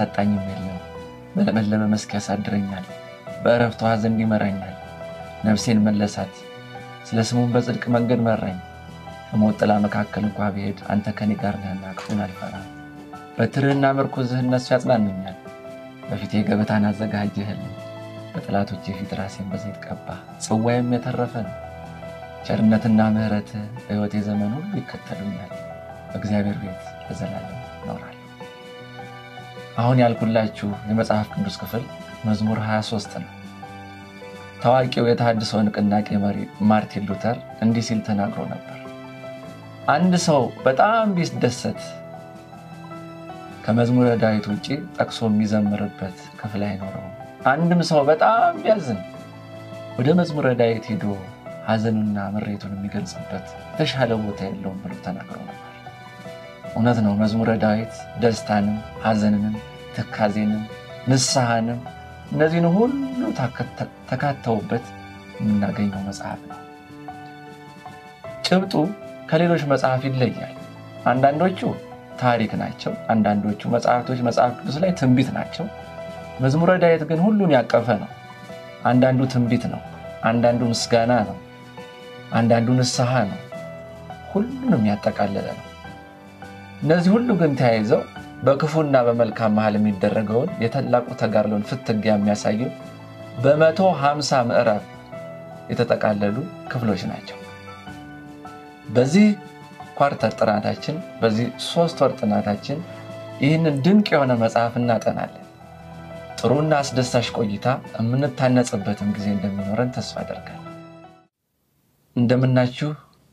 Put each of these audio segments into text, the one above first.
የሚያሳጣኝም የለም። በለመለመ መስክ ያሳድረኛል፣ በዕረፍቱ ውኃ ዘንድ ይመራኛል። ነፍሴን መለሳት፣ ስለ ስሙም በጽድቅ መንገድ መራኝ። በሞት ጥላ መካከል እንኳ ብሄድ አንተ ከኔ ጋር ነህና ክፉን አልፈራም። በትርህና ምርኩዝህ እነሱ ያጽናኑኛል። በፊቴ ገበታን አዘጋጀህልኝ፣ በጠላቶቼ ፊት ራሴን በዘይት ቀባ። ጽዋዬም የተረፈ ነው። ቸርነትና ምሕረትህ በሕይወቴ ዘመን ሁሉ ይከተሉኛል። በእግዚአብሔር ቤት ለዘላለም እኖራለሁ። አሁን ያልኩላችሁ የመጽሐፍ ቅዱስ ክፍል መዝሙር 23 ነው። ታዋቂው የተሃድሶ ንቅናቄ መሪ ማርቲን ሉተር እንዲህ ሲል ተናግሮ ነበር። አንድ ሰው በጣም ቢደሰት ከመዝሙረ ዳዊት ውጭ ጠቅሶ የሚዘምርበት ክፍል አይኖረውም። አንድም ሰው በጣም ቢያዝን ወደ መዝሙረ ዳዊት ሄዶ ሐዘኑና ምሬቱን የሚገልጽበት የተሻለ ቦታ የለውም ብሎ ተናግሮ ነበር። እውነት ነው። መዝሙረ ዳዊት ደስታንም፣ ሐዘንንም፣ ትካዜንም፣ ንስሐንም እነዚህን ሁሉ ተካተውበት የምናገኘው መጽሐፍ ነው። ጭብጡ ከሌሎች መጽሐፍ ይለያል። አንዳንዶቹ ታሪክ ናቸው። አንዳንዶቹ መጽሐፍቶች መጽሐፍ ቅዱስ ላይ ትንቢት ናቸው። መዝሙረ ዳዊት ግን ሁሉን ያቀፈ ነው። አንዳንዱ ትንቢት ነው፣ አንዳንዱ ምስጋና ነው፣ አንዳንዱ ንስሐ ነው። ሁሉንም ያጠቃለለ ነው። እነዚህ ሁሉ ግን ተያይዘው በክፉና በመልካም መሃል የሚደረገውን የታላቁ ተጋድሎን ፍትጊያ የሚያሳዩ በመቶ ሀምሳ ምዕራፍ የተጠቃለሉ ክፍሎች ናቸው። በዚህ ኳርተር ጥናታችን በዚህ ሶስት ወር ጥናታችን ይህንን ድንቅ የሆነ መጽሐፍ እናጠናለን። ጥሩና አስደሳች ቆይታ የምንታነጽበትም ጊዜ እንደሚኖረን ተስፋ አደርጋለሁ። እንደምናችሁ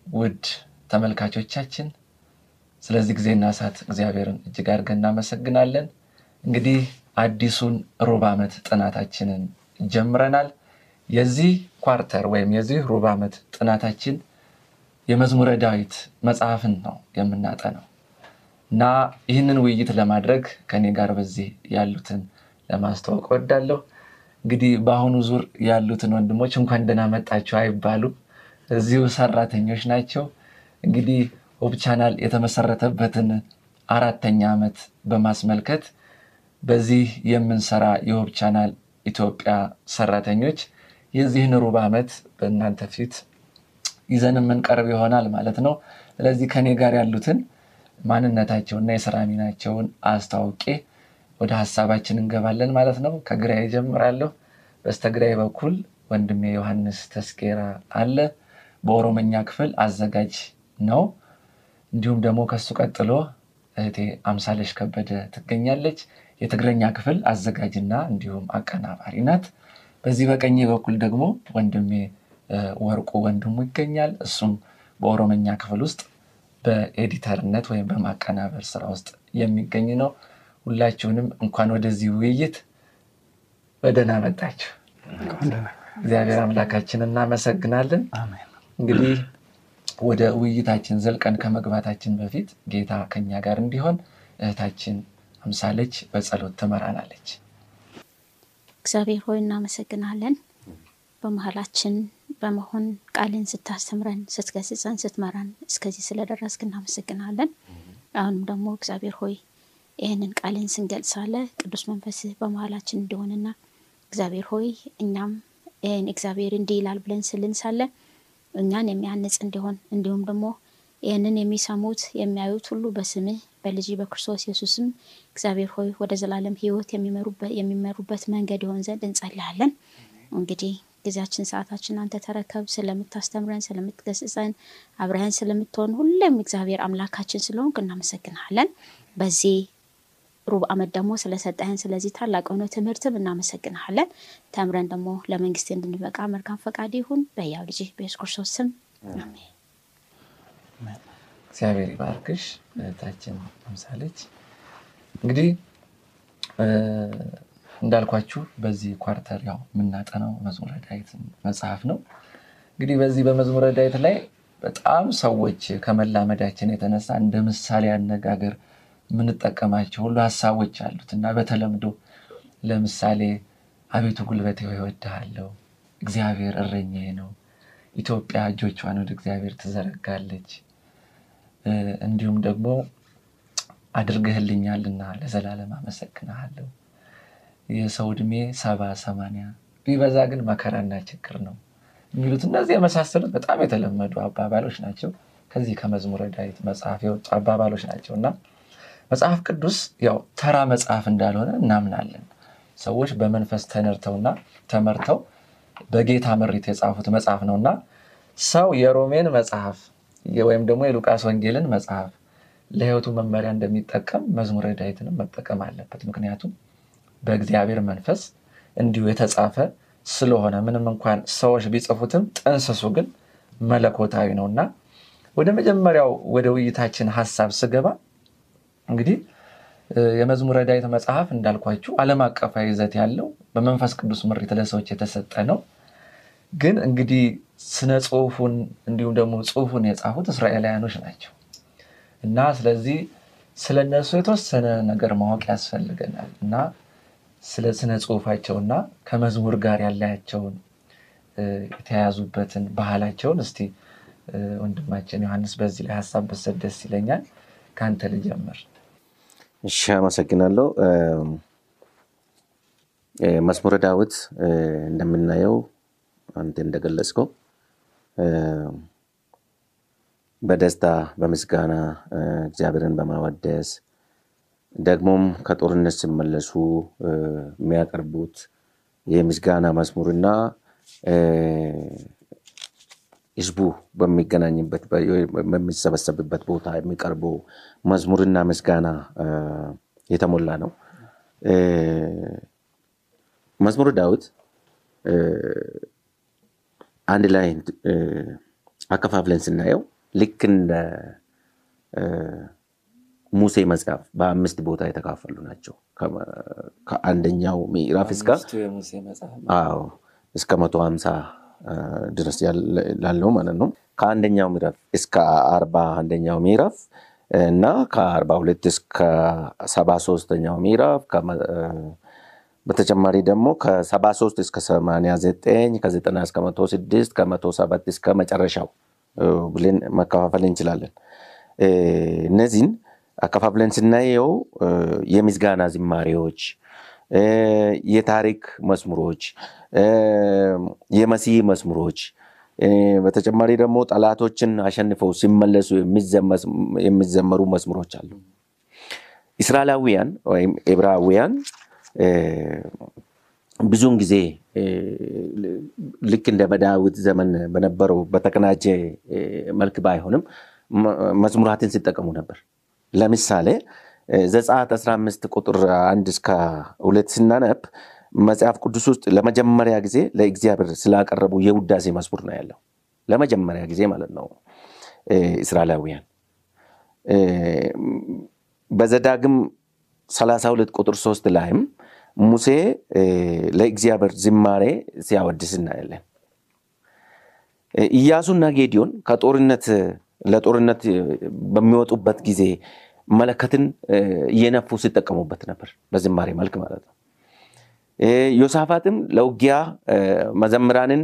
ውድ ተመልካቾቻችን ስለዚህ ጊዜና ሰዓት እግዚአብሔርን እጅግ አድርገን እናመሰግናለን። እንግዲህ አዲሱን ሩብ ዓመት ጥናታችንን ጀምረናል። የዚህ ኳርተር ወይም የዚህ ሩብ ዓመት ጥናታችን የመዝሙረ ዳዊት መጽሐፍን ነው የምናጠነው እና ይህንን ውይይት ለማድረግ ከኔ ጋር በዚህ ያሉትን ለማስተዋወቅ እወዳለሁ። እንግዲህ በአሁኑ ዙር ያሉትን ወንድሞች እንኳን ደህና መጣችሁ አይባሉ፣ እዚሁ ሰራተኞች ናቸው። እንግዲህ Hope Channel የተመሰረተበትን አራተኛ ዓመት በማስመልከት በዚህ የምንሰራ የ Hope Channel ኢትዮጵያ ሰራተኞች የዚህን ሩብ ዓመት በእናንተ ፊት ይዘን የምንቀርብ ይሆናል ማለት ነው። ስለዚህ ከኔ ጋር ያሉትን ማንነታቸውና የስራ ሚናቸውን አስታውቄ ወደ ሀሳባችን እንገባለን ማለት ነው። ከግራዬ ጀምራለሁ። በስተግራዬ በኩል ወንድሜ ዮሐንስ ተስኬራ አለ። በኦሮመኛ ክፍል አዘጋጅ ነው። እንዲሁም ደግሞ ከሱ ቀጥሎ እህቴ አምሳለሽ ከበደ ትገኛለች። የትግረኛ ክፍል አዘጋጅና እንዲሁም አቀናባሪ ናት። በዚህ በቀኝ በኩል ደግሞ ወንድሜ ወርቁ ወንድሙ ይገኛል። እሱም በኦሮመኛ ክፍል ውስጥ በኤዲተርነት ወይም በማቀናበር ስራ ውስጥ የሚገኝ ነው። ሁላችሁንም እንኳን ወደዚህ ውይይት በደህና መጣችሁ። እግዚአብሔር አምላካችን እናመሰግናለን። እንግዲህ ወደ ውይይታችን ዘልቀን ከመግባታችን በፊት ጌታ ከኛ ጋር እንዲሆን እህታችን አምሳለች በጸሎት ትመራናለች። እግዚአብሔር ሆይ እናመሰግናለን። በመሀላችን በመሆን ቃልን ስታስተምረን፣ ስትገስጸን፣ ስትመራን እስከዚህ ስለደረስክ እናመሰግናለን። አሁንም ደግሞ እግዚአብሔር ሆይ ይህንን ቃልን ስንገልጽ ሳለ ቅዱስ መንፈስህ በመሀላችን እንዲሆንና እግዚአብሔር ሆይ እኛም ይህን እግዚአብሔር እንዲህ ይላል ብለን ስልን እኛን የሚያንጽ እንዲሆን እንዲሁም ደግሞ ይህንን የሚሰሙት የሚያዩት ሁሉ በስምህ በልጅ በክርስቶስ ኢየሱስም እግዚአብሔር ሆይ ወደ ዘላለም ሕይወት የሚመሩበት መንገድ ይሆን ዘንድ እንጸልያለን። እንግዲህ ጊዜያችን፣ ሰዓታችን አንተ ተረከብ። ስለምታስተምረን፣ ስለምትገስጸን፣ አብረህን ስለምትሆን ሁሌም እግዚአብሔር አምላካችን ስለሆንክ እናመሰግናለን። በዚህ ሩብ ዓመት ደግሞ ስለሰጠህን ስለዚህ ታላቅ የሆነ ትምህርትም እናመሰግናለን። ተምረን ደግሞ ለመንግስት እንድንበቃ መልካም ፈቃድ ይሁን በያው ልጅ በኢየሱስ ክርስቶስ ስም አሜን። እግዚአብሔር ይባርክሽ እህታችን አምሳለች። እንግዲህ እንዳልኳችሁ በዚህ ኳርተር ያው የምናጠናው መዝሙረ ዳዊት መጽሐፍ ነው። እንግዲህ በዚህ በመዝሙረ ዳዊት ላይ በጣም ሰዎች ከመላመዳችን የተነሳ እንደ ምሳሌ አነጋገር የምንጠቀማቸው ሁሉ ሀሳቦች አሉት እና በተለምዶ ለምሳሌ አቤቱ ጉልበቴ ሆይ እወድሃለሁ፣ እግዚአብሔር እረኛዬ ነው፣ ኢትዮጵያ እጆቿን ወደ እግዚአብሔር ትዘረጋለች፣ እንዲሁም ደግሞ አድርገህልኛልና ለዘላለም አመሰግንሃለሁ፣ የሰው ዕድሜ ሰባ ሰማንያ ቢበዛ ግን መከራና ችግር ነው የሚሉት እነዚህ የመሳሰሉት በጣም የተለመዱ አባባሎች ናቸው። ከዚህ ከመዝሙረ ዳዊት መጽሐፍ የወጡ አባባሎች ናቸው እና መጽሐፍ ቅዱስ ያው ተራ መጽሐፍ እንዳልሆነ እናምናለን። ሰዎች በመንፈስ ተነድተውና ተመርተው በጌታ ምሪት የጻፉት መጽሐፍ ነው እና ሰው የሮሜን መጽሐፍ ወይም ደግሞ የሉቃስ ወንጌልን መጽሐፍ ለሕይወቱ መመሪያ እንደሚጠቀም መዝሙረ ዳዊትንም መጠቀም አለበት። ምክንያቱም በእግዚአብሔር መንፈስ እንዲሁ የተጻፈ ስለሆነ ምንም እንኳን ሰዎች ቢጽፉትም ጥንስሱ ግን መለኮታዊ ነው እና ወደ መጀመሪያው ወደ ውይይታችን ሀሳብ ስገባ እንግዲህ የመዝሙረ ዳዊት መጽሐፍ እንዳልኳችሁ ዓለም አቀፋዊ ይዘት ያለው በመንፈስ ቅዱስ ምሪት ለሰዎች የተሰጠ ነው። ግን እንግዲህ ስነ ጽሁፉን እንዲሁም ደግሞ ጽሁፉን የጻፉት እስራኤላውያኖች ናቸው እና ስለዚህ ስለ እነሱ የተወሰነ ነገር ማወቅ ያስፈልገናል እና ስለ ስነ ጽሁፋቸውና ከመዝሙር ጋር ያላቸውን የተያያዙበትን ባህላቸውን እስቲ ወንድማችን ዮሐንስ በዚህ ላይ ሀሳብ ብሰጥ ደስ ይለኛል። ከአንተ ልጀምር። እሺ፣ አመሰግናለሁ። መዝሙረ ዳዊት እንደምናየው አንተ እንደገለጽከው በደስታ በምስጋና እግዚአብሔርን በማወደስ ደግሞም ከጦርነት ሲመለሱ የሚያቀርቡት የምስጋና መዝሙርና ህዝቡ በሚገናኝበት በሚሰበሰብበት ቦታ የሚቀርበው መዝሙርና ምስጋና የተሞላ ነው። መዝሙረ ዳዊት አንድ ላይ አከፋፍለን ስናየው ልክ እንደ ሙሴ መጽሐፍ በአምስት ቦታ የተካፈሉ ናቸው። ከአንደኛው ምዕራፍ እስከ እስከ መቶ ሀምሳ ድረስ ላለው ማለት ነው። ከአንደኛው ምዕራፍ እስከ አርባ አንደኛው ምዕራፍ እና ከአርባ ሁለት እስከ ሰባ ሶስተኛው ምዕራፍ በተጨማሪ ደግሞ ከሰባ ሶስት እስከ ሰማንያ ዘጠኝ ከዘጠና እስከ መቶ ስድስት ከመቶ ሰባት እስከ መጨረሻው ብለን መከፋፈል እንችላለን። እነዚህን አከፋፍለን ስናየው የምስጋና ዝማሬዎች፣ የታሪክ መዝሙሮች፣ የመሲህ መዝሙሮች በተጨማሪ ደግሞ ጠላቶችን አሸንፈው ሲመለሱ የሚዘመሩ መዝሙሮች አሉ። እስራኤላውያን ወይም ኤብራውያን ብዙውን ጊዜ ልክ እንደ በዳዊት ዘመን በነበረው በተቀናጀ መልክ ባይሆንም መዝሙራትን ሲጠቀሙ ነበር። ለምሳሌ ዘጸአት 15 ቁጥር አንድ እስከ ሁለት ስናነብ መጽሐፍ ቅዱስ ውስጥ ለመጀመሪያ ጊዜ ለእግዚአብሔር ስላቀረቡ የውዳሴ መዝሙር ነው ያለው። ለመጀመሪያ ጊዜ ማለት ነው። እስራኤላውያን በዘዳግም 32 ቁጥር 3 ላይም ሙሴ ለእግዚአብሔር ዝማሬ ሲያወድስ እናያለን። ኢያሱና ጌዲዮን ከጦርነት ለጦርነት በሚወጡበት ጊዜ መለከትን እየነፉ ሲጠቀሙበት ነበር፣ በዝማሬ መልክ ማለት ነው። ዮሳፋትም ለውጊያ መዘምራንን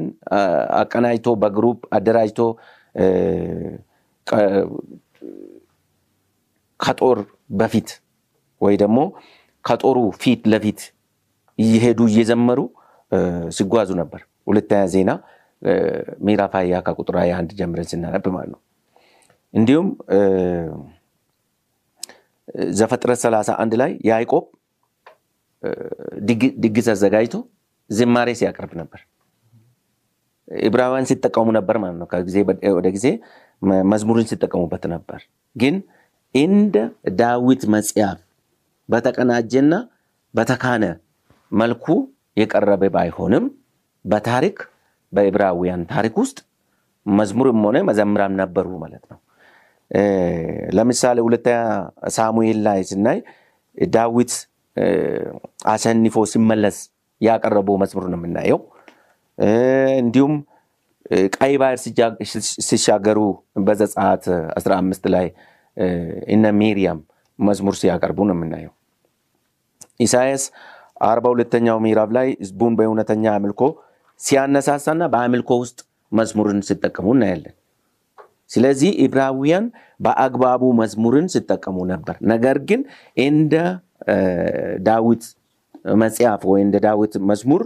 አቀናጅቶ በ group አደራጅቶ ከጦር በፊት ወይ ደግሞ ከጦሩ ፊት ለፊት እየሄዱ እየዘመሩ ሲጓዙ ነበር። ሁለተኛ ዜና ምዕራፍ ሃያ ከቁጥር ሃያ አንድ ጀምረን ስናነብ ማለት ነው። እንዲሁም ዘፍጥረት ሰላሳ አንድ ላይ ያዕቆብ ድግስ አዘጋጅቶ ዝማሬ ሲያቀርብ ነበር። ዕብራውያን ሲጠቀሙ ነበር ማለት ነው። ከጊዜ ወደ ጊዜ መዝሙርን ሲጠቀሙበት ነበር። ግን እንደ ዳዊት መጽሐፍ በተቀናጀና በተካነ መልኩ የቀረበ ባይሆንም በታሪክ በዕብራውያን ታሪክ ውስጥ መዝሙርም ሆነ መዘምራን ነበሩ ማለት ነው። ለምሳሌ ሁለተኛ ሳሙኤል ላይ ስናይ ዳዊት አሸንፎ ሲመለስ ያቀረበው መዝሙር ነው የምናየው። እንዲሁም ቀይ ባህር ሲሻገሩ በዘጸአት 15 ላይ እነ ሚሪያም መዝሙር ሲያቀርቡ ነው የምናየው። ኢሳያስ አርባ ሁለተኛው ምዕራፍ ላይ ህዝቡን በእውነተኛ አምልኮ ሲያነሳሳና በአምልኮ ውስጥ መዝሙርን ሲጠቀሙ እናያለን። ስለዚህ ዕብራውያን በአግባቡ መዝሙርን ሲጠቀሙ ነበር። ነገር ግን እንደ ዳዊት መጽሐፍ ወይ እንደ ዳዊት መዝሙር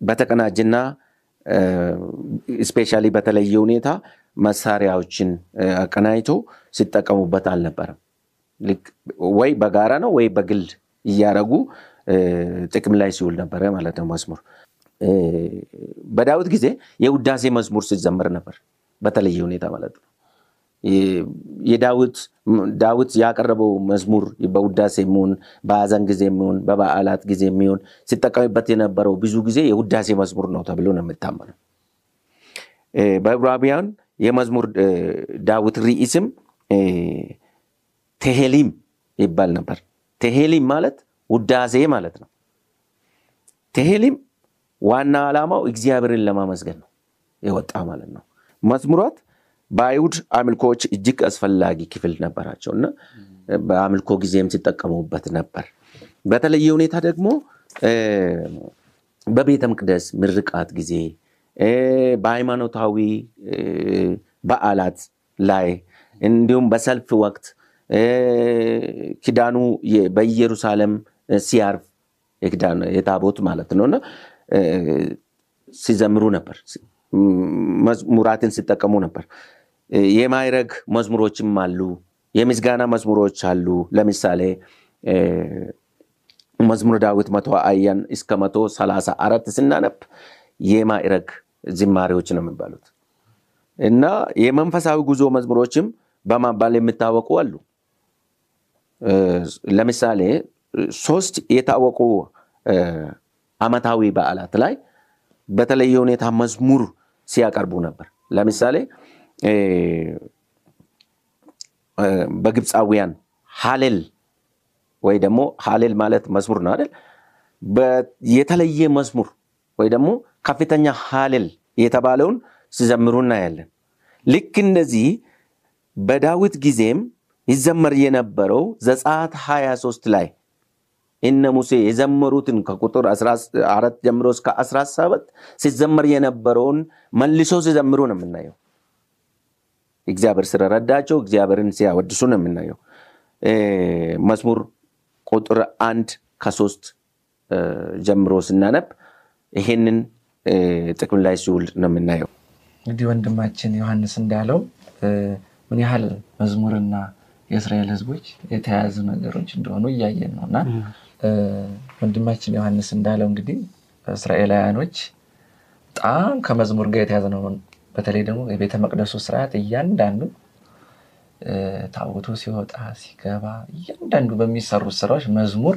በተቀናጅና ስፔሻሊ በተለየ ሁኔታ መሳሪያዎችን አቀናጅቶ ሲጠቀሙበት አልነበረም። ወይ በጋራ ነው ወይ በግል እያደረጉ ጥቅም ላይ ሲውል ነበረ ማለት ነው መዝሙር። በዳዊት ጊዜ የውዳሴ መዝሙር ሲዘመር ነበር በተለየ ሁኔታ ማለት ነው። የዳዊት ዳዊት ያቀረበው መዝሙር በውዳሴ የሚሆን በሀዘን ጊዜ የሚሆን በበዓላት ጊዜ የሚሆን ሲጠቀምበት የነበረው ብዙ ጊዜ የውዳሴ መዝሙር ነው ተብሎ ነው የሚታመነው። በዕብራውያን የመዝሙር ዳዊት ርዕስም ቴሄሊም ይባል ነበር። ቴሄሊም ማለት ውዳሴ ማለት ነው። ቴሄሊም ዋና ዓላማው እግዚአብሔርን ለማመስገን ነው የወጣ ማለት ነው። መዝሙራት በአይሁድ አምልኮዎች እጅግ አስፈላጊ ክፍል ነበራቸው እና በአምልኮ ጊዜም ሲጠቀሙበት ነበር። በተለየ ሁኔታ ደግሞ በቤተ መቅደስ ምርቃት ጊዜ፣ በሃይማኖታዊ በዓላት ላይ እንዲሁም በሰልፍ ወቅት ኪዳኑ በኢየሩሳሌም ሲያርፍ የታቦት ማለት ነው እና ሲዘምሩ ነበር። መዝሙራትን ሲጠቀሙ ነበር። የማይረግ መዝሙሮችም አሉ። የምስጋና መዝሙሮች አሉ። ለምሳሌ መዝሙር ዳዊት መቶ አያን እስከ መቶ ሰላሳ አራት ስናነብ የማይረግ ዝማሬዎች ነው የሚባሉት እና የመንፈሳዊ ጉዞ መዝሙሮችም በማባል የሚታወቁ አሉ። ለምሳሌ ሶስት የታወቁ ዓመታዊ በዓላት ላይ በተለየ ሁኔታ መዝሙር ሲያቀርቡ ነበር። ለምሳሌ በግብፃውያን ሀሌል ወይ ደግሞ ሀሌል ማለት መዝሙር ነው አይደል? የተለየ መዝሙር ወይ ደግሞ ከፍተኛ ሀሌል የተባለውን ሲዘምሩ እናያለን። ልክ እንደዚህ በዳዊት ጊዜም ይዘመር የነበረው ዘጸአት 23 ላይ እነ ሙሴ የዘመሩትን ከቁጥር 14 ጀምሮ እስከ 17 ሲዘመር የነበረውን መልሶ ሲዘምሩ ነው የምናየው። እግዚአብሔር ስለረዳቸው እግዚአብሔርን ሲያወድሱ ነው የምናየው። መዝሙር ቁጥር አንድ ከሶስት ጀምሮ ስናነብ ይሄንን ጥቅም ላይ ሲውል ነው የምናየው። እንግዲህ ወንድማችን ዮሐንስ እንዳለው ምን ያህል መዝሙርና የእስራኤል ሕዝቦች የተያያዙ ነገሮች እንደሆኑ እያየን ነው እና ወንድማችን ዮሐንስ እንዳለው እንግዲህ እስራኤላውያኖች በጣም ከመዝሙር ጋር የተያዘ ነው። በተለይ ደግሞ የቤተ መቅደሱ ስርዓት እያንዳንዱ ታቦቱ ሲወጣ ሲገባ፣ እያንዳንዱ በሚሰሩ ስራዎች መዝሙር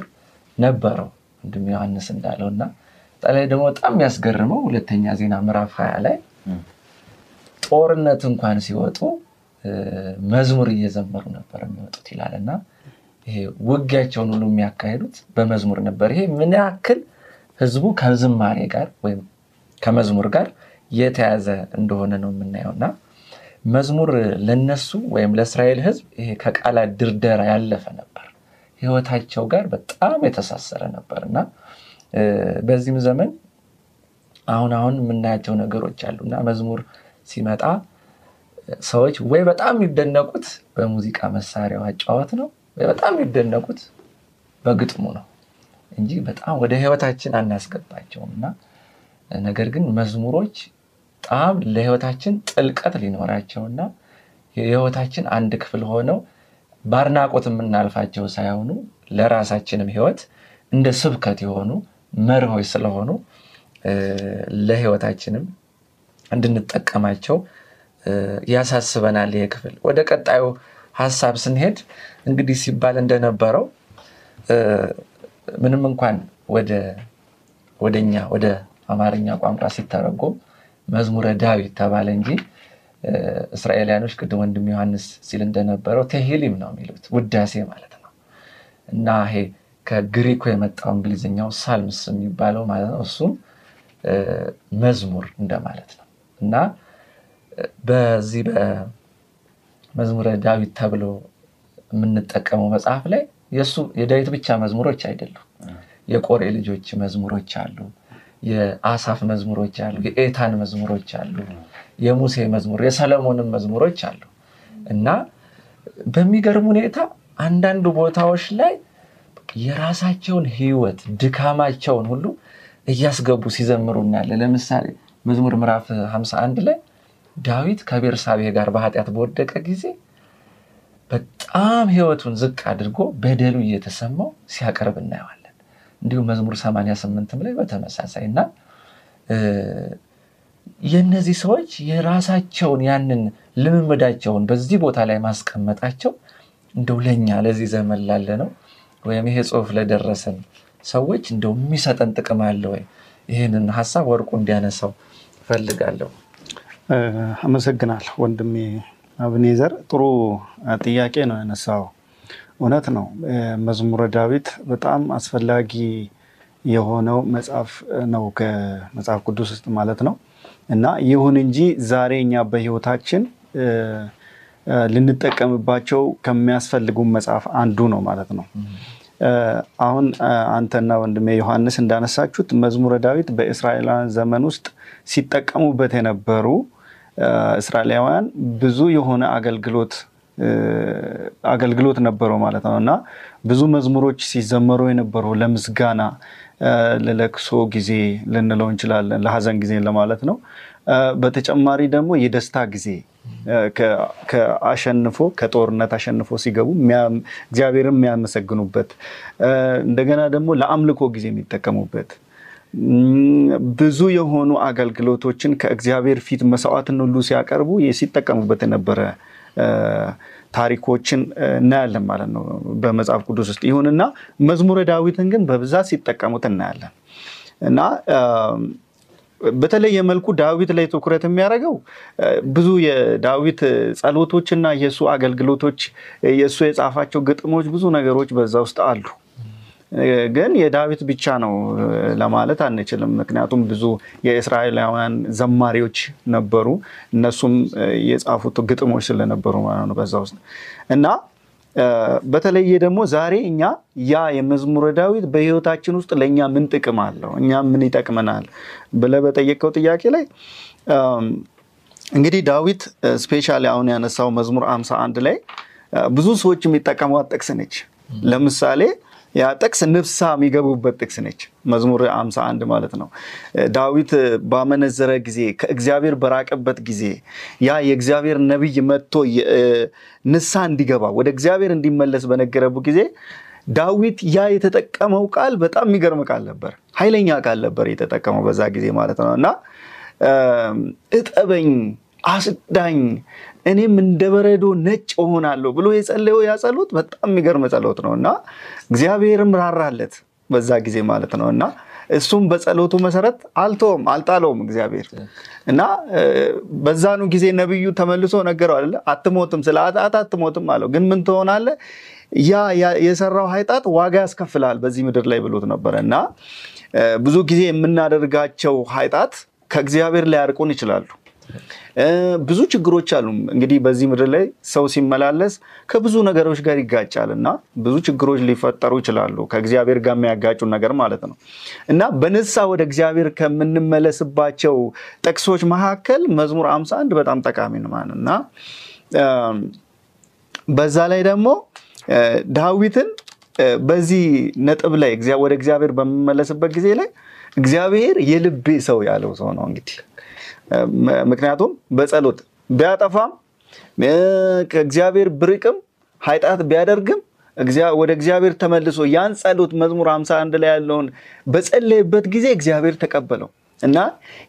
ነበረው ወንድም ዮሐንስ እንዳለው እና በተለይ ደግሞ በጣም የሚያስገርመው ሁለተኛ ዜና ምዕራፍ ሀያ ላይ ጦርነት እንኳን ሲወጡ መዝሙር እየዘመሩ ነበር የሚወጡት ይላል እና ውጊያቸውን ሁሉ የሚያካሂዱት በመዝሙር ነበር። ይሄ ምን ያክል ህዝቡ ከዝማሬ ጋር ወይም ከመዝሙር ጋር የተያዘ እንደሆነ ነው የምናየው እና መዝሙር ለነሱ ወይም ለእስራኤል ህዝብ ይሄ ከቃላት ድርደራ ያለፈ ነበር። ህይወታቸው ጋር በጣም የተሳሰረ ነበር እና በዚህም ዘመን አሁን አሁን የምናያቸው ነገሮች አሉ እና መዝሙር ሲመጣ ሰዎች ወይ በጣም የሚደነቁት በሙዚቃ መሳሪያው አጫወት ነው በጣም የሚደነቁት በግጥሙ ነው እንጂ በጣም ወደ ህይወታችን አናስገባቸውም እና ነገር ግን መዝሙሮች በጣም ለህይወታችን ጥልቀት ሊኖራቸውና የህይወታችን አንድ ክፍል ሆነው በአድናቆት የምናልፋቸው ሳይሆኑ ለራሳችንም ህይወት እንደ ስብከት የሆኑ መርሆች ስለሆኑ ለህይወታችንም እንድንጠቀማቸው ያሳስበናል። ይሄ ክፍል ወደ ቀጣዩ ሀሳብ ስንሄድ እንግዲህ ሲባል እንደነበረው ምንም እንኳን ወደኛ ወደ አማርኛ ቋንቋ ሲተረጎም መዝሙረ ዳዊት ተባለ እንጂ እስራኤልያኖች ቅድም ወንድም ዮሐንስ ሲል እንደነበረው ቴሂሊም ነው የሚሉት ውዳሴ ማለት ነው። እና ይሄ ከግሪኮ የመጣው እንግሊዝኛው ሳልምስ የሚባለው ማለት ነው። እሱም መዝሙር እንደማለት ነው እና በዚህ በመዝሙረ ዳዊት ተብሎ የምንጠቀመው መጽሐፍ ላይ የእሱ የዳዊት ብቻ መዝሙሮች አይደሉም። የቆሬ ልጆች መዝሙሮች አሉ፣ የአሳፍ መዝሙሮች አሉ፣ የኤታን መዝሙሮች አሉ፣ የሙሴ መዝሙር፣ የሰለሞንም መዝሙሮች አሉ እና በሚገርም ሁኔታ አንዳንድ ቦታዎች ላይ የራሳቸውን ሕይወት ድካማቸውን ሁሉ እያስገቡ ሲዘምሩ እናያለን። ለምሳሌ መዝሙር ምዕራፍ 51 ላይ ዳዊት ከቤርሳቤ ጋር በኃጢአት በወደቀ ጊዜ በጣም ሕይወቱን ዝቅ አድርጎ በደሉ እየተሰማው ሲያቀርብ እናየዋለን። እንዲሁም መዝሙር 88ም ላይ በተመሳሳይ እና የእነዚህ ሰዎች የራሳቸውን ያንን ልምምዳቸውን በዚህ ቦታ ላይ ማስቀመጣቸው እንደው ለእኛ ለዚህ ዘመን ላለ ነው ወይም ይሄ ጽሑፍ ለደረሰን ሰዎች እንደው የሚሰጠን ጥቅም አለ ወይ? ይህንን ሀሳብ ወርቁ እንዲያነሳው ፈልጋለሁ። አመሰግናለሁ ወንድሜ አብኔዘር፣ ጥሩ ጥያቄ ነው ያነሳው። እውነት ነው መዝሙረ ዳዊት በጣም አስፈላጊ የሆነው መጽሐፍ ነው ከመጽሐፍ ቅዱስ ውስጥ ማለት ነው እና ይሁን እንጂ ዛሬ እኛ በሕይወታችን ልንጠቀምባቸው ከሚያስፈልጉ መጽሐፍ አንዱ ነው ማለት ነው። አሁን አንተና ወንድሜ ዮሐንስ እንዳነሳችሁት መዝሙረ ዳዊት በእስራኤላውያን ዘመን ውስጥ ሲጠቀሙበት የነበሩ እስራኤላውያን ብዙ የሆነ አገልግሎት አገልግሎት ነበረው ማለት ነው እና ብዙ መዝሙሮች ሲዘመሩ የነበረው ለምስጋና፣ ለለቅሶ ጊዜ ልንለው እንችላለን፣ ለሀዘን ጊዜ ለማለት ነው። በተጨማሪ ደግሞ የደስታ ጊዜ ከአሸንፎ ከጦርነት አሸንፎ ሲገቡ እግዚአብሔርን የሚያመሰግኑበት እንደገና ደግሞ ለአምልኮ ጊዜ የሚጠቀሙበት ብዙ የሆኑ አገልግሎቶችን ከእግዚአብሔር ፊት መስዋዕትን ሁሉ ሲያቀርቡ ሲጠቀሙበት የነበረ ታሪኮችን እናያለን ማለት ነው በመጽሐፍ ቅዱስ ውስጥ። ይሁንና መዝሙረ ዳዊትን ግን በብዛት ሲጠቀሙት እናያለን እና በተለየ መልኩ ዳዊት ላይ ትኩረት የሚያደርገው ብዙ የዳዊት ጸሎቶችና የእሱ አገልግሎቶች የእሱ የጻፋቸው ግጥሞች ብዙ ነገሮች በዛ ውስጥ አሉ። ግን የዳዊት ብቻ ነው ለማለት አንችልም። ምክንያቱም ብዙ የእስራኤላውያን ዘማሪዎች ነበሩ፣ እነሱም የጻፉት ግጥሞች ስለነበሩ ማለት ነው በዛ ውስጥ እና በተለየ ደግሞ ዛሬ እኛ ያ የመዝሙረ ዳዊት በሕይወታችን ውስጥ ለእኛ ምን ጥቅም አለው፣ እኛ ምን ይጠቅመናል ብለህ በጠየቀው ጥያቄ ላይ እንግዲህ ዳዊት ስፔሻሊ አሁን ያነሳው መዝሙር አምሳ አንድ ላይ ብዙ ሰዎች የሚጠቀሟት ጥቅስ ነች። ለምሳሌ ያ ጥቅስ ንፍሳ የሚገቡበት ጥቅስ ነች። መዝሙር አምሳ አንድ ማለት ነው። ዳዊት ባመነዘረ ጊዜ ከእግዚአብሔር በራቀበት ጊዜ ያ የእግዚአብሔር ነቢይ መጥቶ ንሳ እንዲገባ ወደ እግዚአብሔር እንዲመለስ በነገረቡ ጊዜ ዳዊት ያ የተጠቀመው ቃል በጣም የሚገርም ቃል ነበር። ኃይለኛ ቃል ነበር የተጠቀመው በዛ ጊዜ ማለት ነው እና እጠበኝ፣ አስዳኝ እኔም እንደ በረዶ ነጭ እሆናለሁ ብሎ የጸለየው ያ ጸሎት በጣም የሚገርም ጸሎት ነው እና እግዚአብሔርም ራራለት በዛ ጊዜ ማለት ነው እና እሱም በጸሎቱ መሰረት አልተውም አልጣለውም እግዚአብሔር እና በዛኑ ጊዜ ነቢዩ ተመልሶ ነገረው አለ አትሞትም፣ ስለ ኃጢአት አትሞትም አለው። ግን ምን ትሆናለህ? ያ የሰራው ኃጢአት ዋጋ ያስከፍላል በዚህ ምድር ላይ ብሎት ነበረ እና ብዙ ጊዜ የምናደርጋቸው ኃጢአት ከእግዚአብሔር ሊያርቁን ይችላሉ። ብዙ ችግሮች አሉ። እንግዲህ በዚህ ምድር ላይ ሰው ሲመላለስ ከብዙ ነገሮች ጋር ይጋጫል እና ብዙ ችግሮች ሊፈጠሩ ይችላሉ፣ ከእግዚአብሔር ጋር የሚያጋጩ ነገር ማለት ነው እና በንስሐ ወደ እግዚአብሔር ከምንመለስባቸው ጥቅሶች መካከል መዝሙር አምሳ አንድ በጣም ጠቃሚ ነው እና በዛ ላይ ደግሞ ዳዊትን በዚህ ነጥብ ላይ ወደ እግዚአብሔር በምመለስበት ጊዜ ላይ እግዚአብሔር የልቤ ሰው ያለው ሰው ነው እንግዲህ ምክንያቱም በጸሎት ቢያጠፋም ከእግዚአብሔር ብርቅም ኃጢአት ቢያደርግም ወደ እግዚአብሔር ተመልሶ ያን ጸሎት መዝሙር 51 ላይ ያለውን በጸለየበት ጊዜ እግዚአብሔር ተቀበለው እና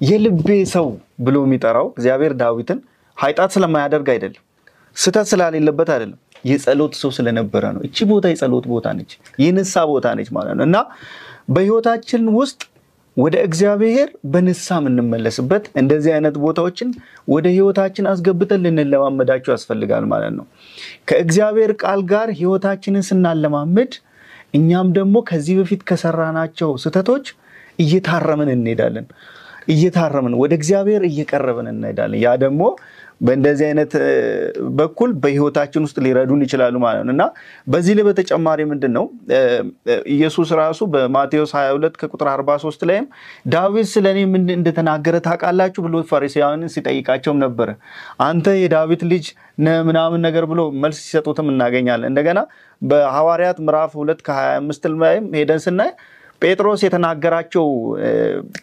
የልቤ ሰው ብሎ የሚጠራው እግዚአብሔር ዳዊትን ኃጢአት ስለማያደርግ አይደለም፣ ስህተት ስላሌለበት አይደለም፣ የጸሎት ሰው ስለነበረ ነው። እቺ ቦታ የጸሎት ቦታ ነች፣ የንስሐ ቦታ ነች ማለት ነው እና በህይወታችን ውስጥ ወደ እግዚአብሔር በንስሐ የምንመለስበት እንደዚህ አይነት ቦታዎችን ወደ ህይወታችን አስገብተን ልንለማመዳቸው ያስፈልጋል ማለት ነው። ከእግዚአብሔር ቃል ጋር ህይወታችንን ስናለማምድ እኛም ደግሞ ከዚህ በፊት ከሰራናቸው ስህተቶች እየታረምን እንሄዳለን። እየታረምን ወደ እግዚአብሔር እየቀረብን እንሄዳለን። ያ ደግሞ በእንደዚህ አይነት በኩል በህይወታችን ውስጥ ሊረዱን ይችላሉ ማለት ነው እና በዚህ ላይ በተጨማሪ ምንድን ነው ኢየሱስ ራሱ በማቴዎስ 22 ከቁጥር 43 ላይም ዳዊት ስለ እኔ ምን እንደተናገረ ታውቃላችሁ ብሎ ፈሪሳውያንን ሲጠይቃቸውም ነበረ። አንተ የዳዊት ልጅ ምናምን ነገር ብሎ መልስ ሲሰጡትም እናገኛለን። እንደገና በሐዋርያት ምዕራፍ 2 ከ25 ላይም ሄደን ስናይ ጴጥሮስ የተናገራቸው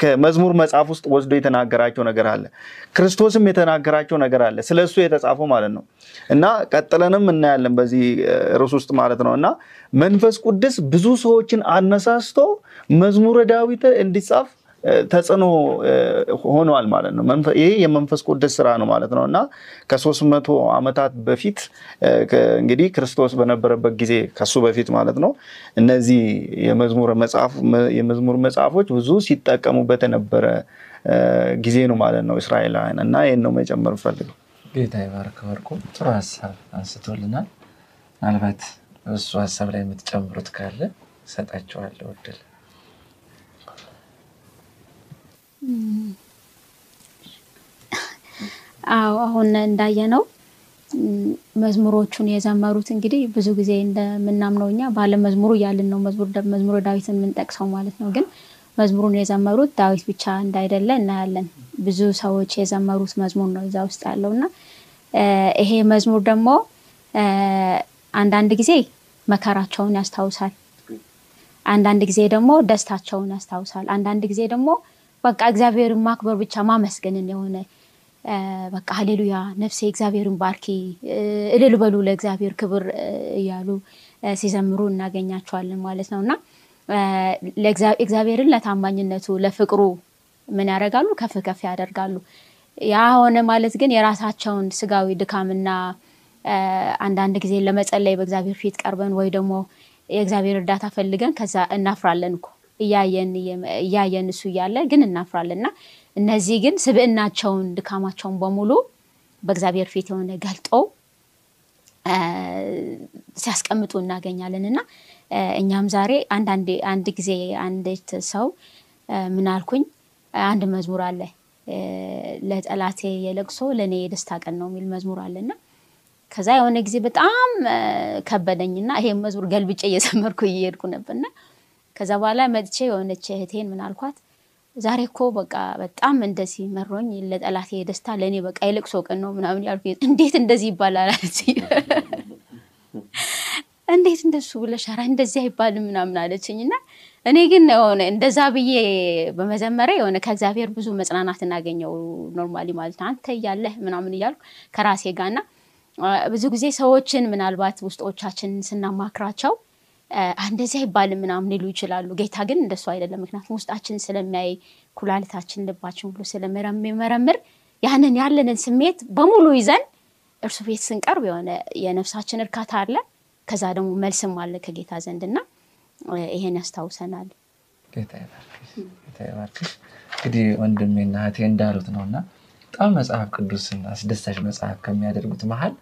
ከመዝሙር መጽሐፍ ውስጥ ወስዶ የተናገራቸው ነገር አለ። ክርስቶስም የተናገራቸው ነገር አለ፣ ስለ እሱ የተጻፈው ማለት ነው። እና ቀጥለንም እናያለን በዚህ ርዕስ ውስጥ ማለት ነው። እና መንፈስ ቅዱስ ብዙ ሰዎችን አነሳስቶ መዝሙረ ዳዊት እንዲጻፍ ተጽዕኖ ሆኗል ማለት ነው። ይሄ የመንፈስ ቅዱስ ስራ ነው ማለት ነው እና ከሶስት መቶ ዓመታት በፊት እንግዲህ ክርስቶስ በነበረበት ጊዜ ከሱ በፊት ማለት ነው እነዚህ የመዝሙር መጽሐፎች ብዙ ሲጠቀሙበት የነበረ ጊዜ ነው ማለት ነው እስራኤላውያን እና ይህን ነው መጨመር ፈልገው ጌታ ይባርክ ወርቁ ጥሩ ሀሳብ አንስቶልናል። ምናልባት እሱ ሀሳብ ላይ የምትጨምሩት ካለ እሰጣቸዋለሁ እድል። አዎ አሁን እንዳየነው መዝሙሮቹን የዘመሩት እንግዲህ ብዙ ጊዜ እንደምናምነው እኛ ባለ መዝሙሩ እያልን ነው መዝሙረ ዳዊትን የምንጠቅሰው ማለት ነው። ግን መዝሙሩን የዘመሩት ዳዊት ብቻ እንዳይደለ እናያለን። ብዙ ሰዎች የዘመሩት መዝሙር ነው እዛ ውስጥ ያለው እና ይሄ መዝሙር ደግሞ አንዳንድ ጊዜ መከራቸውን ያስታውሳል። አንዳንድ ጊዜ ደግሞ ደስታቸውን ያስታውሳል። አንዳንድ ጊዜ ደግሞ በቃ እግዚአብሔርን ማክበር ብቻ ማመስገንን የሆነ በቃ ሀሌሉያ ነፍሴ እግዚአብሔርን ባርኪ እልል በሉ ለእግዚአብሔር ክብር እያሉ ሲዘምሩ እናገኛቸዋለን ማለት ነው እና እግዚአብሔርን ለታማኝነቱ ለፍቅሩ ምን ያደርጋሉ? ከፍ ከፍ ያደርጋሉ። ያ ሆነ ማለት ግን የራሳቸውን ስጋዊ ድካምና አንዳንድ ጊዜ ለመጸለይ በእግዚአብሔር ፊት ቀርበን ወይ ደግሞ የእግዚአብሔር እርዳታ ፈልገን ከዛ እናፍራለን እኮ እያየን እሱ እያለ ግን እናፍራለን። እና እነዚህ ግን ስብዕናቸውን ድካማቸውን በሙሉ በእግዚአብሔር ፊት የሆነ ገልጠው ሲያስቀምጡ እናገኛለን። እና እኛም ዛሬ አንድ ጊዜ አንዲት ሰው አልኩኝ? አንድ መዝሙር አለ። ለጠላቴ የለቅሶ ለእኔ የደስታ ቀን ነው የሚል መዝሙር አለና ከዛ የሆነ ጊዜ በጣም ከበደኝና ይሄን መዝሙር ገልብጬ እየዘመርኩ እየሄድኩ ነበርና ከዛ በኋላ መጥቼ የሆነች እህቴን ምን አልኳት? ዛሬ እኮ በቃ በጣም እንደዚህ መሮኝ ለጠላቴ ደስታ ለእኔ በቃ የለቅሶ ቀን ነው ምናምን ያልኩ እንዴት እንደዚህ ይባላል አለች። እንዴት እንደሱ ብለሽ ኧረ እንደዚህ አይባልም ምናምን አለችኝ። እና እኔ ግን የሆነ እንደዛ ብዬ በመዘመሪያ የሆነ ከእግዚአብሔር ብዙ መጽናናት እናገኘው normally ማለት ነው። አንተ እያለህ ምናምን እያልኩ ከራሴ ጋር እና ብዙ ጊዜ ሰዎችን ምናልባት ውስጦቻችን ስናማክራቸው እንደዚህ አይባልም ምናምን ሊሉ ይችላሉ። ጌታ ግን እንደሱ አይደለም። ምክንያቱም ውስጣችን ስለሚያይ ኩላሊታችን፣ ልባችን ሁሉ ስለሚመረምር ያንን ያለንን ስሜት በሙሉ ይዘን እርሱ ቤት ስንቀርብ የሆነ የነፍሳችን እርካታ አለ። ከዛ ደግሞ መልስም አለ ከጌታ ዘንድ እና አ፣ ይሄን ያስታውሰናል። ጌታ ጌታ ይባርክሽ። እንግዲህ ወንድሜና እህቴ እንዳሉት ነው እና በጣም መጽሐፍ ቅዱስን አስደሳች መጽሐፍ ከሚያደርጉት መሀል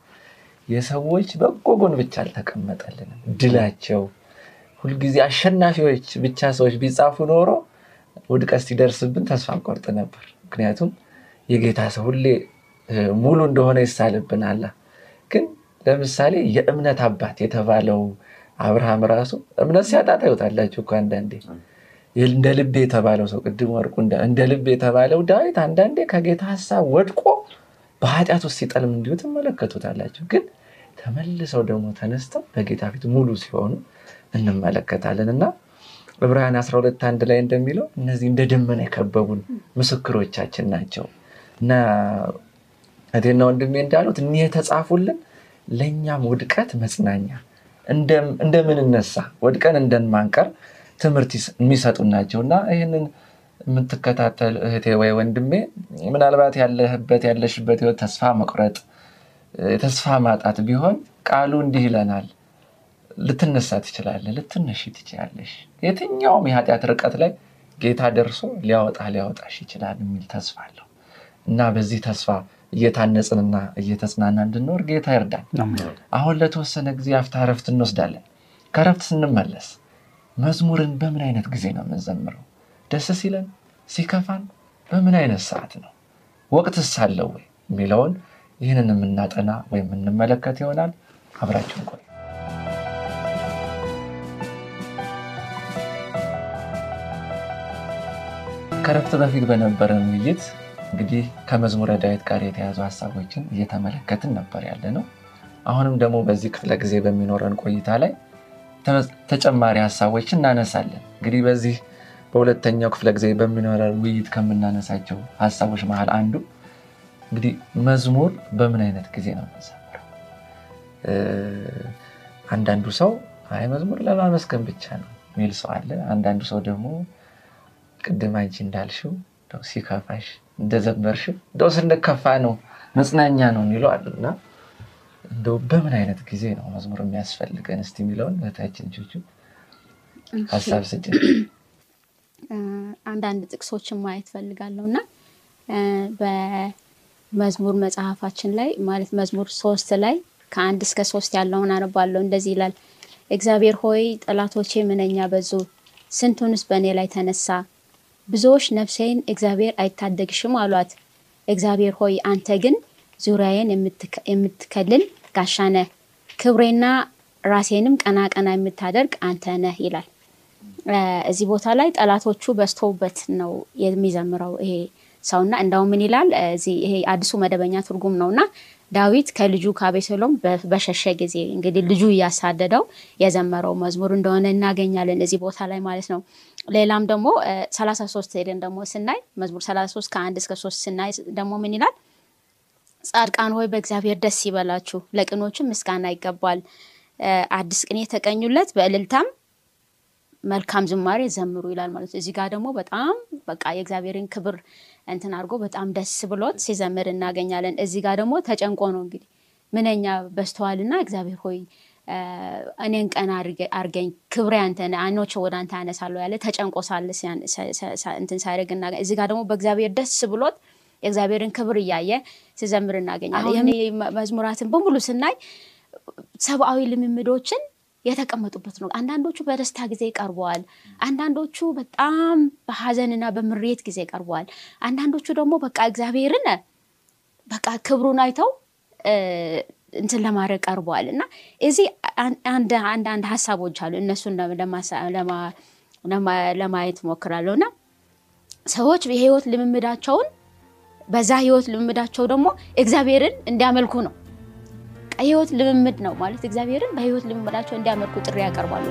የሰዎች በጎ ጎን ብቻ አልተቀመጠልንም። ድላቸው ሁልጊዜ አሸናፊዎች ብቻ ሰዎች ቢጻፉ ኖሮ ውድቀት ሲደርስብን ተስፋ እንቆርጥ ነበር። ምክንያቱም የጌታ ሰው ሁሌ ሙሉ እንደሆነ ይሳልብናል። ግን ለምሳሌ የእምነት አባት የተባለው አብርሃም ራሱ እምነት ሲያጣ ታዩታላችሁ እኮ አንዳንዴ እንደ ልብ የተባለው ሰው ቅድም ወርቁ እንደ ልብ የተባለው ዳዊት አንዳንዴ ከጌታ ሀሳብ ወድቆ በኃጢአት ውስጥ ሲጠልም እንዲሁ ትመለከቱታላችሁ። ግን ተመልሰው ደግሞ ተነስተው በጌታ ፊት ሙሉ ሲሆኑ እንመለከታለን። እና ዕብራውያን 12 አንድ ላይ እንደሚለው እነዚህ እንደ ደመና የከበቡን ምስክሮቻችን ናቸው። እና እህቴና ወንድሜ እንዳሉት እኒህ የተጻፉልን ለእኛም ውድቀት መጽናኛ እንደም- እንደምንነሳ ወድቀን እንደማንቀር ትምህርት የሚሰጡን ናቸው። እና ይህንን የምትከታተል እህቴ ወይ ወንድሜ ምናልባት ያለህበት ያለሽበት ህይወት ተስፋ መቁረጥ ተስፋ ማጣት ቢሆን ቃሉ እንዲህ ይለናል። ልትነሳ ትችላለህ ልትነሺ ትችላለሽ የትኛውም የኃጢአት ርቀት ላይ ጌታ ደርሶ ሊያወጣ ሊያወጣሽ ይችላል የሚል ተስፋ አለው። እና በዚህ ተስፋ እየታነጽንና እየተጽናና እንድንኖር ጌታ ይርዳል አሁን ለተወሰነ ጊዜ አፍታ ረፍት እንወስዳለን። ከረፍት ስንመለስ መዝሙርን በምን አይነት ጊዜ ነው የምንዘምረው? ደስ ሲለን፣ ሲከፋን፣ በምን አይነት ሰዓት ነው? ወቅትስ አለው ወይ የሚለውን ይህንን የምናጠና ወይም የምንመለከት ይሆናል። አብራችሁን ቆዩ። ከረፍት በፊት በነበረን ውይይት እንግዲህ ከመዝሙረ ዳዊት ጋር የተያዙ ሀሳቦችን እየተመለከትን ነበር ያለ ነው። አሁንም ደግሞ በዚህ ክፍለ ጊዜ በሚኖረን ቆይታ ላይ ተጨማሪ ሀሳቦችን እናነሳለን። እንግዲህ በዚህ በሁለተኛው ክፍለ ጊዜ በሚኖረን ውይይት ከምናነሳቸው ሀሳቦች መሀል አንዱ እንግዲህ መዝሙር በምን አይነት ጊዜ ነው የምንዘምረው? አንዳንዱ ሰው አይ መዝሙር ለማመስገን ብቻ ነው የሚል ሰው አለ። አንዳንዱ ሰው ደግሞ ቅድም አንቺ እንዳልሽው ሲከፋሽ እንደዘመርሽው እንደው ስንከፋ ነው መጽናኛ ነው የሚለው አሉ እና እንደው በምን አይነት ጊዜ ነው መዝሙር የሚያስፈልገን እስቲ የሚለውን እህታችን ቹቹ ሀሳብ ስጭ። አንዳንድ ጥቅሶችን ማየት ፈልጋለሁ እና በመዝሙር መጽሐፋችን ላይ ማለት መዝሙር ሶስት ላይ ከአንድ እስከ ሶስት ያለውን አነባለሁ። እንደዚህ ይላል፣ እግዚአብሔር ሆይ ጠላቶቼ ምንኛ በዙ፣ ስንቱንስ በእኔ ላይ ተነሳ። ብዙዎች ነፍሴን እግዚአብሔር አይታደግሽም አሏት። እግዚአብሔር ሆይ አንተ ግን ዙሪያዬን የምትከልል ጋሻ ነህ፣ ክብሬና ራሴንም ቀና ቀና የምታደርግ አንተ ነህ ይላል። እዚህ ቦታ ላይ ጠላቶቹ በዝተውበት ነው የሚዘምረው ይሄ ሰውና እንዳው ምን ይላል ይሄ አዲሱ መደበኛ ትርጉም ነው እና ዳዊት ከልጁ ከአቤሴሎም በሸሸ ጊዜ እንግዲህ ልጁ እያሳደደው የዘመረው መዝሙር እንደሆነ እናገኛለን እዚህ ቦታ ላይ ማለት ነው። ሌላም ደግሞ ሰላሳ ሶስት ሄደን ደግሞ ስናይ መዝሙር ሰላሳ ሶስት ከአንድ እስከ ሶስት ስናይ ደግሞ ምን ይላል? ጻድቃን ሆይ በእግዚአብሔር ደስ ይበላችሁ፣ ለቅኖችም ምስጋና ይገባል። አዲስ ቅኔ የተቀኙለት በእልልታም መልካም ዝማሬ ዘምሩ ይላል ማለት ነው። እዚህ ጋር ደግሞ በጣም በቃ የእግዚአብሔርን ክብር እንትን አድርጎ በጣም ደስ ብሎት ሲዘምር እናገኛለን። እዚህ ጋር ደግሞ ተጨንቆ ነው እንግዲህ ምንኛ በስተዋልና እግዚአብሔር ሆይ እኔን ቀና አርገኝ ክብሬ አንተ አይኖቼ ወደ አንተ ያነሳለሁ ያለ ተጨንቆ ሳለ እንትን ሳያደርግ እዚህ ጋር ደግሞ በእግዚአብሔር ደስ ብሎት የእግዚአብሔርን ክብር እያየ ሲዘምር እናገኛለን። መዝሙራትን በሙሉ ስናይ ሰብአዊ ልምምዶችን የተቀመጡበት ነው። አንዳንዶቹ በደስታ ጊዜ ቀርበዋል። አንዳንዶቹ በጣም በሀዘንና በምሬት ጊዜ ቀርበዋል። አንዳንዶቹ ደግሞ በቃ እግዚአብሔርን በቃ ክብሩን አይተው እንትን ለማድረግ ቀርበዋል እና እዚህ አንዳንድ ሀሳቦች አሉ። እነሱን ለማየት ሞክራለሁ እና ሰዎች የህይወት ልምምዳቸውን በዛ ህይወት ልምምዳቸው ደግሞ እግዚአብሔርን እንዲያመልኩ ነው ህይወት ልምምድ ነው ማለት እግዚአብሔርን በህይወት ልምምዳቸው እንዲያመልኩ ጥሪ ያቀርባሉ።